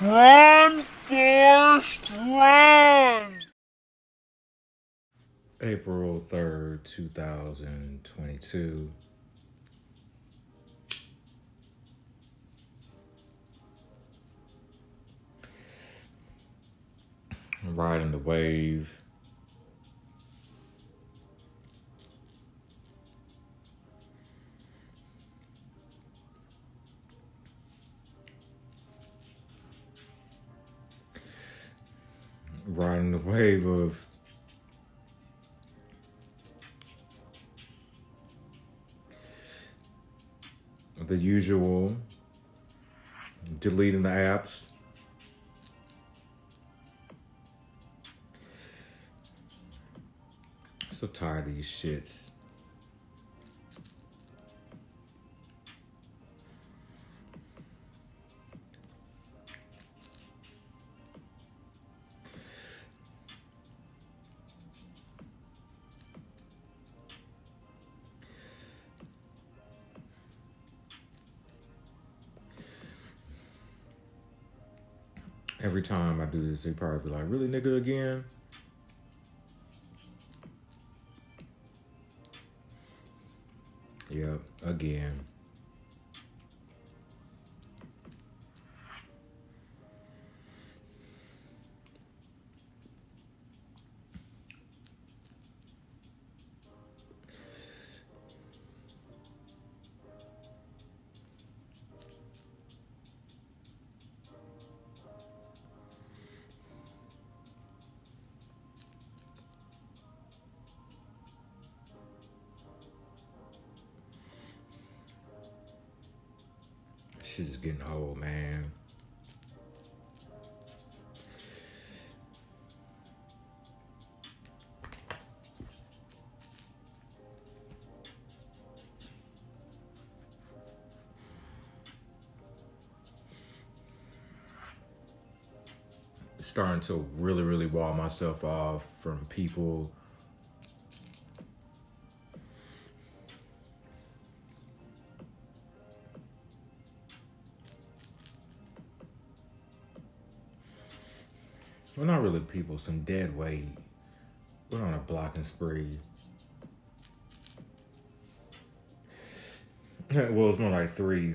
Run, Forrest, run! April 3rd, 2022. Riding the wave. Riding the wave of the usual deleting the apps. So tired of these shits. Every time I do this, they probably be like, really, nigga, again? Yep, again. Shit's getting old, man. Starting to really, really wall myself off from people Well, not really people, some dead weight. We're on a blocking spree. well, it's more like three.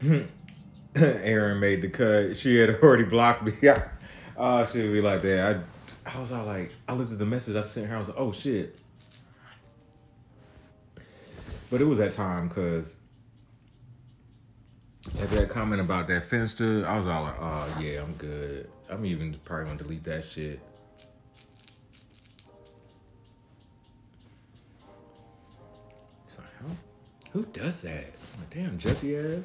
Aaron made the cut. She had already blocked me. oh, she'd be like that. I, I was all like, I looked at the message I sent her. I was like, oh shit. But it was that time because after that comment about that Finsta, I was all like, oh yeah, I'm good. I'm even probably gonna delete that shit. So, who does that? Like, damn, Jeffy ass.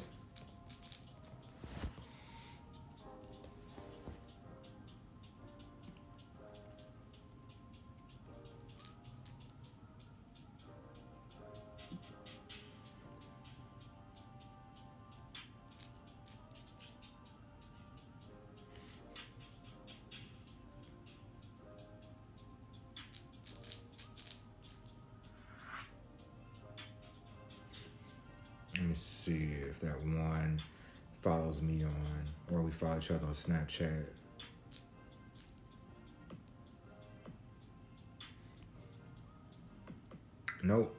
Let me see if that one follows me on, or we follow each other on Snapchat. Nope.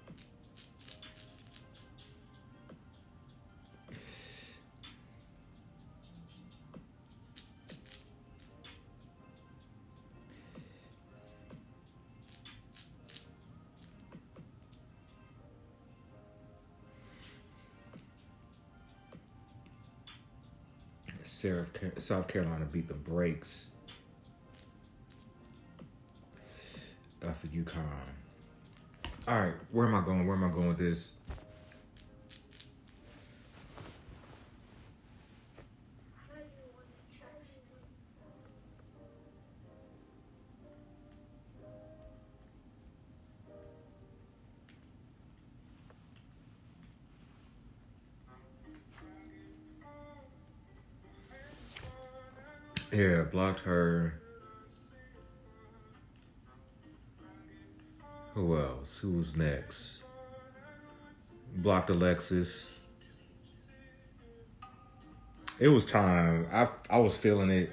South Carolina beat the brakes uh, for UConn. All right, where am I going? Where am I going with this? Blocked her. Who else? Who's next? Blocked Alexis. It was time. I I was feeling it.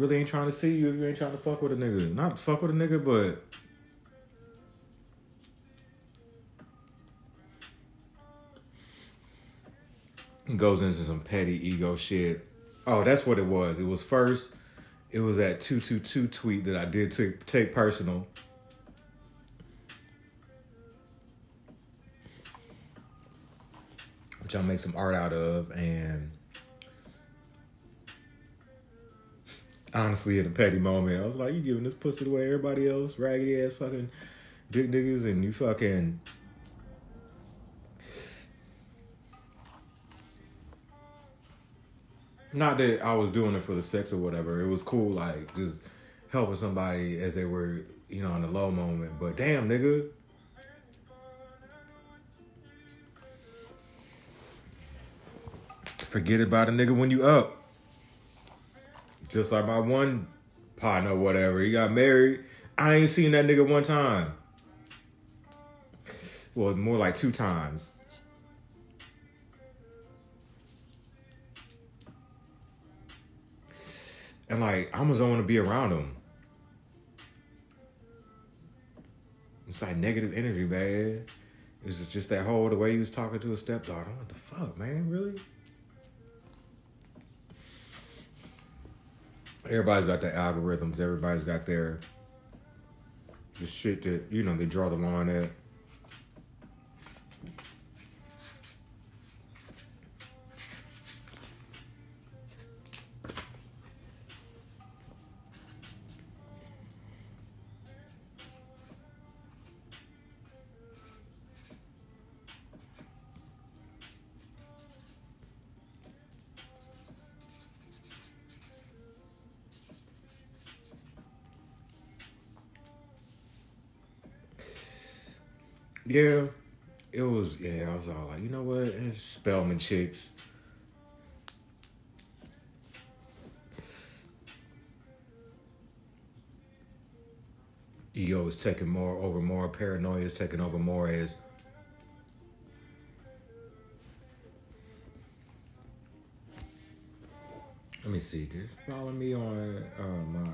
Really ain't trying to see you if you ain't trying to fuck with a nigga. Not fuck with a nigga, but goes into some petty ego shit. Oh, that's what it was. It was first. It was that two two two tweet that I did to take personal. Which I'll make some art out of, and honestly, in a petty moment, I was like, "You giving this pussy the way everybody else, raggedy ass fucking dick niggas, and you fucking." Not that I was doing it for the sex or whatever. It was cool, like just helping somebody as they were, you know, in a low moment. But damn, nigga. Forget about a nigga when you up. Just like my one partner, whatever. He got married. I ain't seen that nigga one time. Well, more like two times. And like, I almost don't want to be around him. It's like negative energy, man. It was just that whole the way he was talking to his stepdaughter. What the fuck, man? Really? Everybody's got their algorithms. Everybody's got their the shit that you know they draw the line at. Yeah, it was. Yeah, I was all like, you know what? It's Spelman chicks. Ego is taking more over more. Paranoia is taking over more as. Let me see. Just follow me on uh, my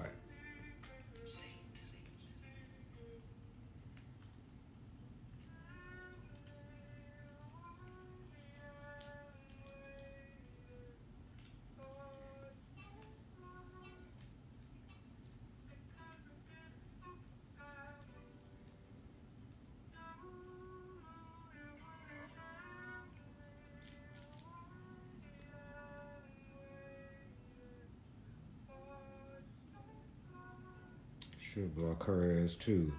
Should block her ass too.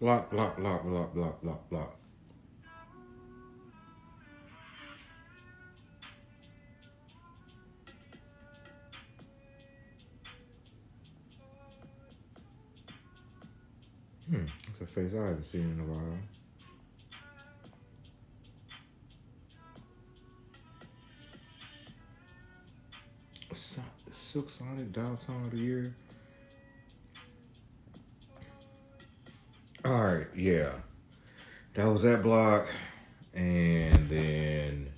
Block, block, block, block, block, block, block. Hmm, that's a face I haven't seen in a while. Silk Sonic Song of the Year. All right, yeah. That was that block. And then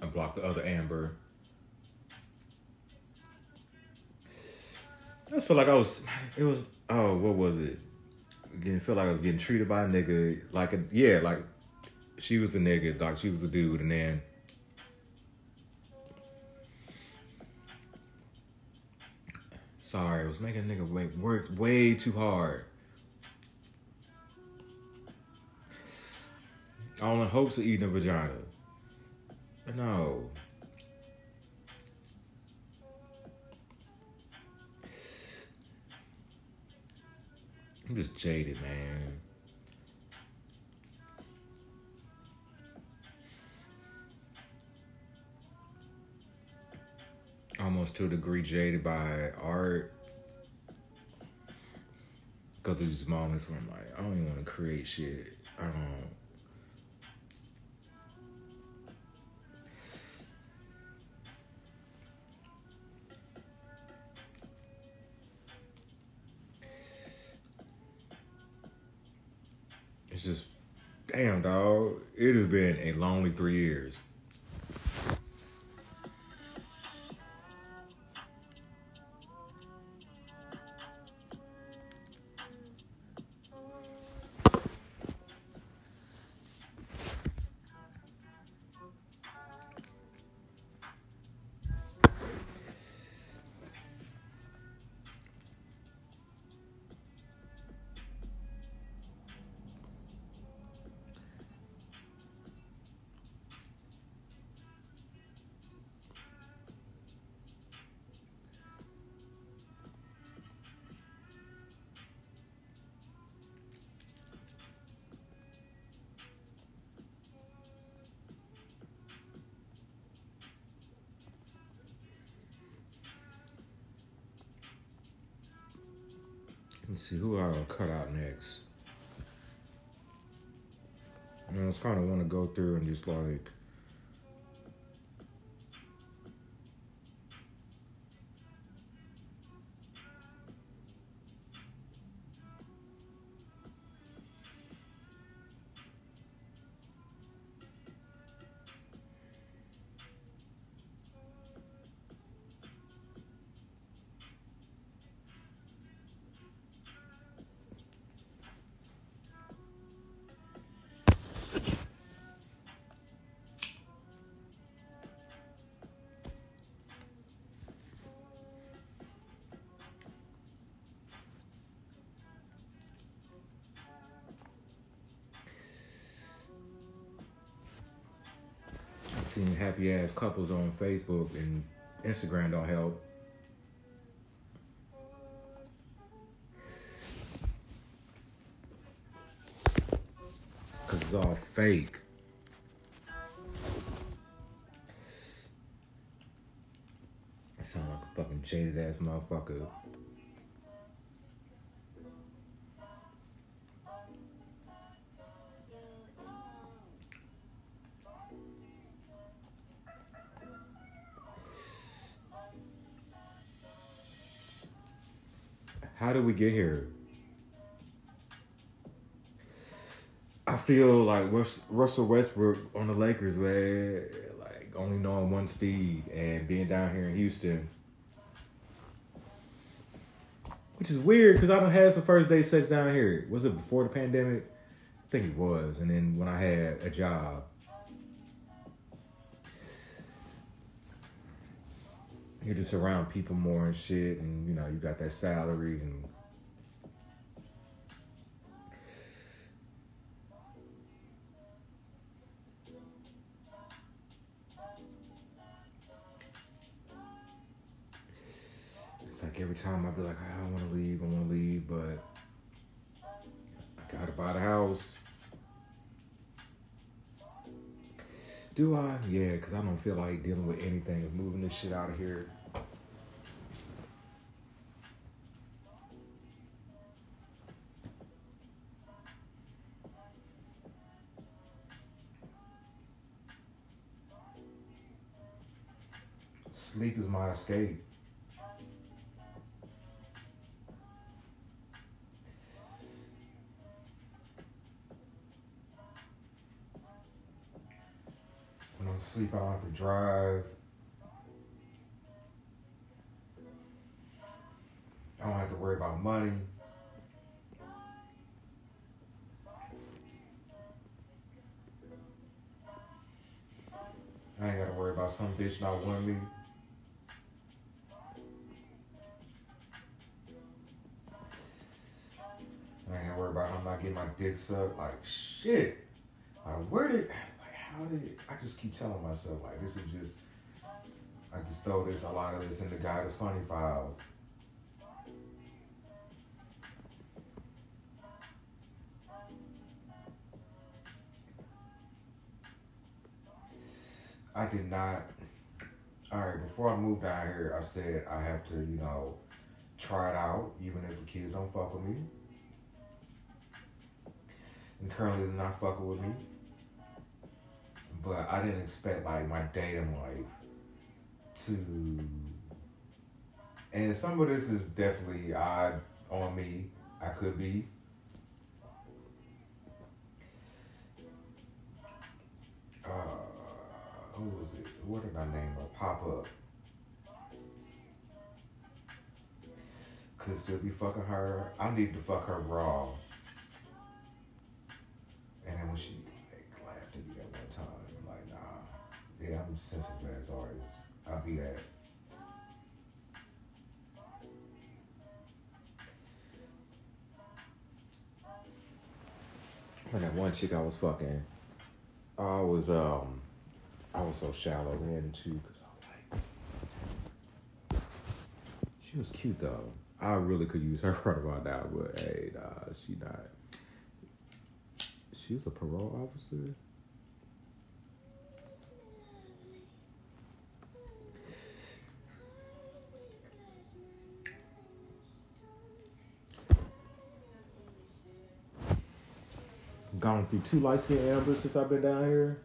I blocked the other Amber. I just feel like I was it was oh, what was it? Again, feel like I was getting treated by a nigga like a yeah, like she was a nigga, doc. She was a dude, and then sorry, I was making a nigga work way too hard. All in hopes of eating a vagina. No. I'm just jaded, man. Almost to a degree jaded by art. Go through these moments where I'm like, I don't even want to create shit. I don't. It's just, damn, dog. It has been a lonely three years. See who I will cut out next. You know, I just kind of want to go through and just like. Seeing happy ass couples on Facebook and Instagram don't help. Cause it's all fake. I sound like a fucking jaded ass motherfucker. How did we get here? I feel like Rus- Russell Westbrook on the Lakers, man, like only knowing one speed and being down here in Houston. Which is weird because I don't have some first day sex down here. Was it before the pandemic? I think it was. And then when I had a job. You're just around people more and shit, and you know, you got that salary and It's like every time I'd be like, ah, I don't want to leave, I want to leave, but I gotta buy the house. Do I? Yeah, because I don't feel like dealing with anything of moving this shit out of here. Sleep is my escape. When I'm asleep, I don't have to drive. I don't have to worry about money. I ain't got to worry about some bitch not wanting me. I ain't worry about I'm not getting my dick sucked. Like shit. Like where did like how did I just keep telling myself like this is just I just throw this a lot of this in the guy that's funny file. I did not. All right, before I moved down here, I said I have to, you know, try it out, even if the kids don't fuck with me. And currently, they're not fucking with me. But I didn't expect like my dating life to. And some of this is definitely odd on me. I could be. Uh, who was it? What did I name her? Pop up. Could still be fucking her. I need to fuck her raw. And then when she like, laughed at me that one time, I'm like, nah. Yeah, I'm sensitive as artist. I'll be that. When that one chick I was fucking, I was um, I was so shallow into because I was like, she was cute though. I really could use her right about now, but hey, nah, she not. She was a parole officer. Gone through two light skin ambers since I've been down here.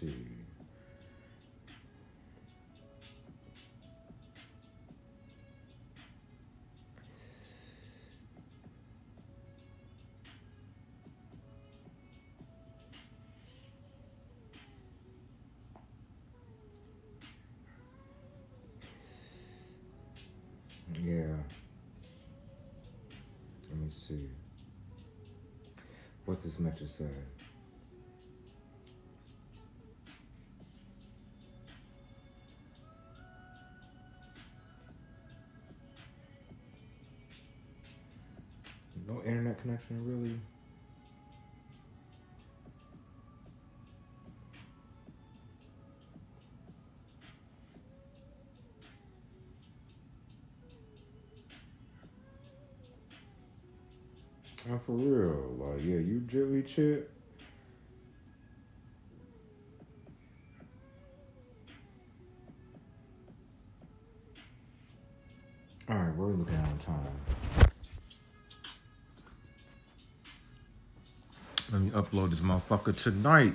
See. Yeah. Let me see. What this message say? Connection, really. Oh, for real. Like, yeah, you jelly chip. Upload this motherfucker tonight.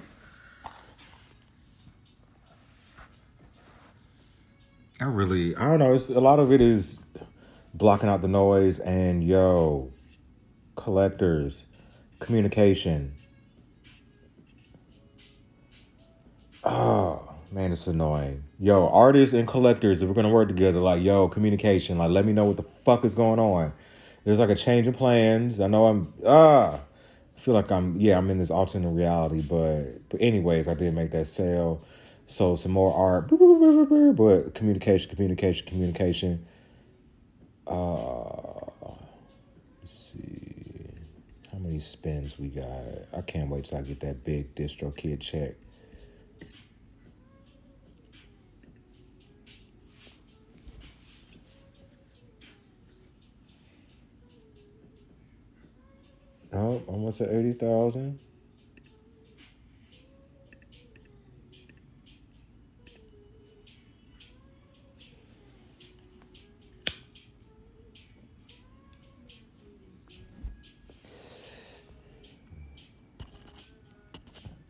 I really, I don't know. It's a lot of it is blocking out the noise and yo, collectors, communication. Oh man, it's annoying. Yo, artists and collectors, if we're gonna work together, like yo, communication. Like, let me know what the fuck is going on. There's like a change in plans. I know I'm ah. Feel like I'm yeah I'm in this alternate reality, but but anyways, I did make that sale, so some more art, but communication, communication, communication. Uh, let's see how many spins we got. I can't wait till I get that big DistroKid check. Oh, almost at eighty thousand.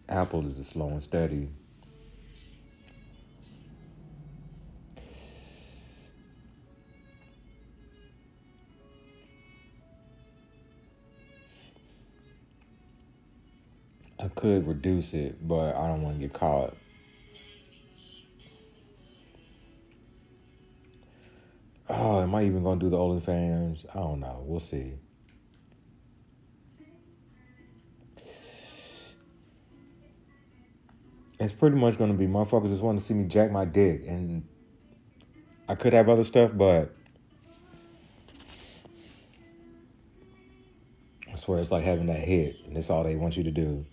Apple is a slow and steady. I could reduce it, but I don't want to get caught. Oh, am I even gonna do the OnlyFans? I don't know. We'll see. It's pretty much gonna be motherfuckers just want to see me jack my dick, and I could have other stuff, but I swear it's like having that hit, and that's all they want you to do.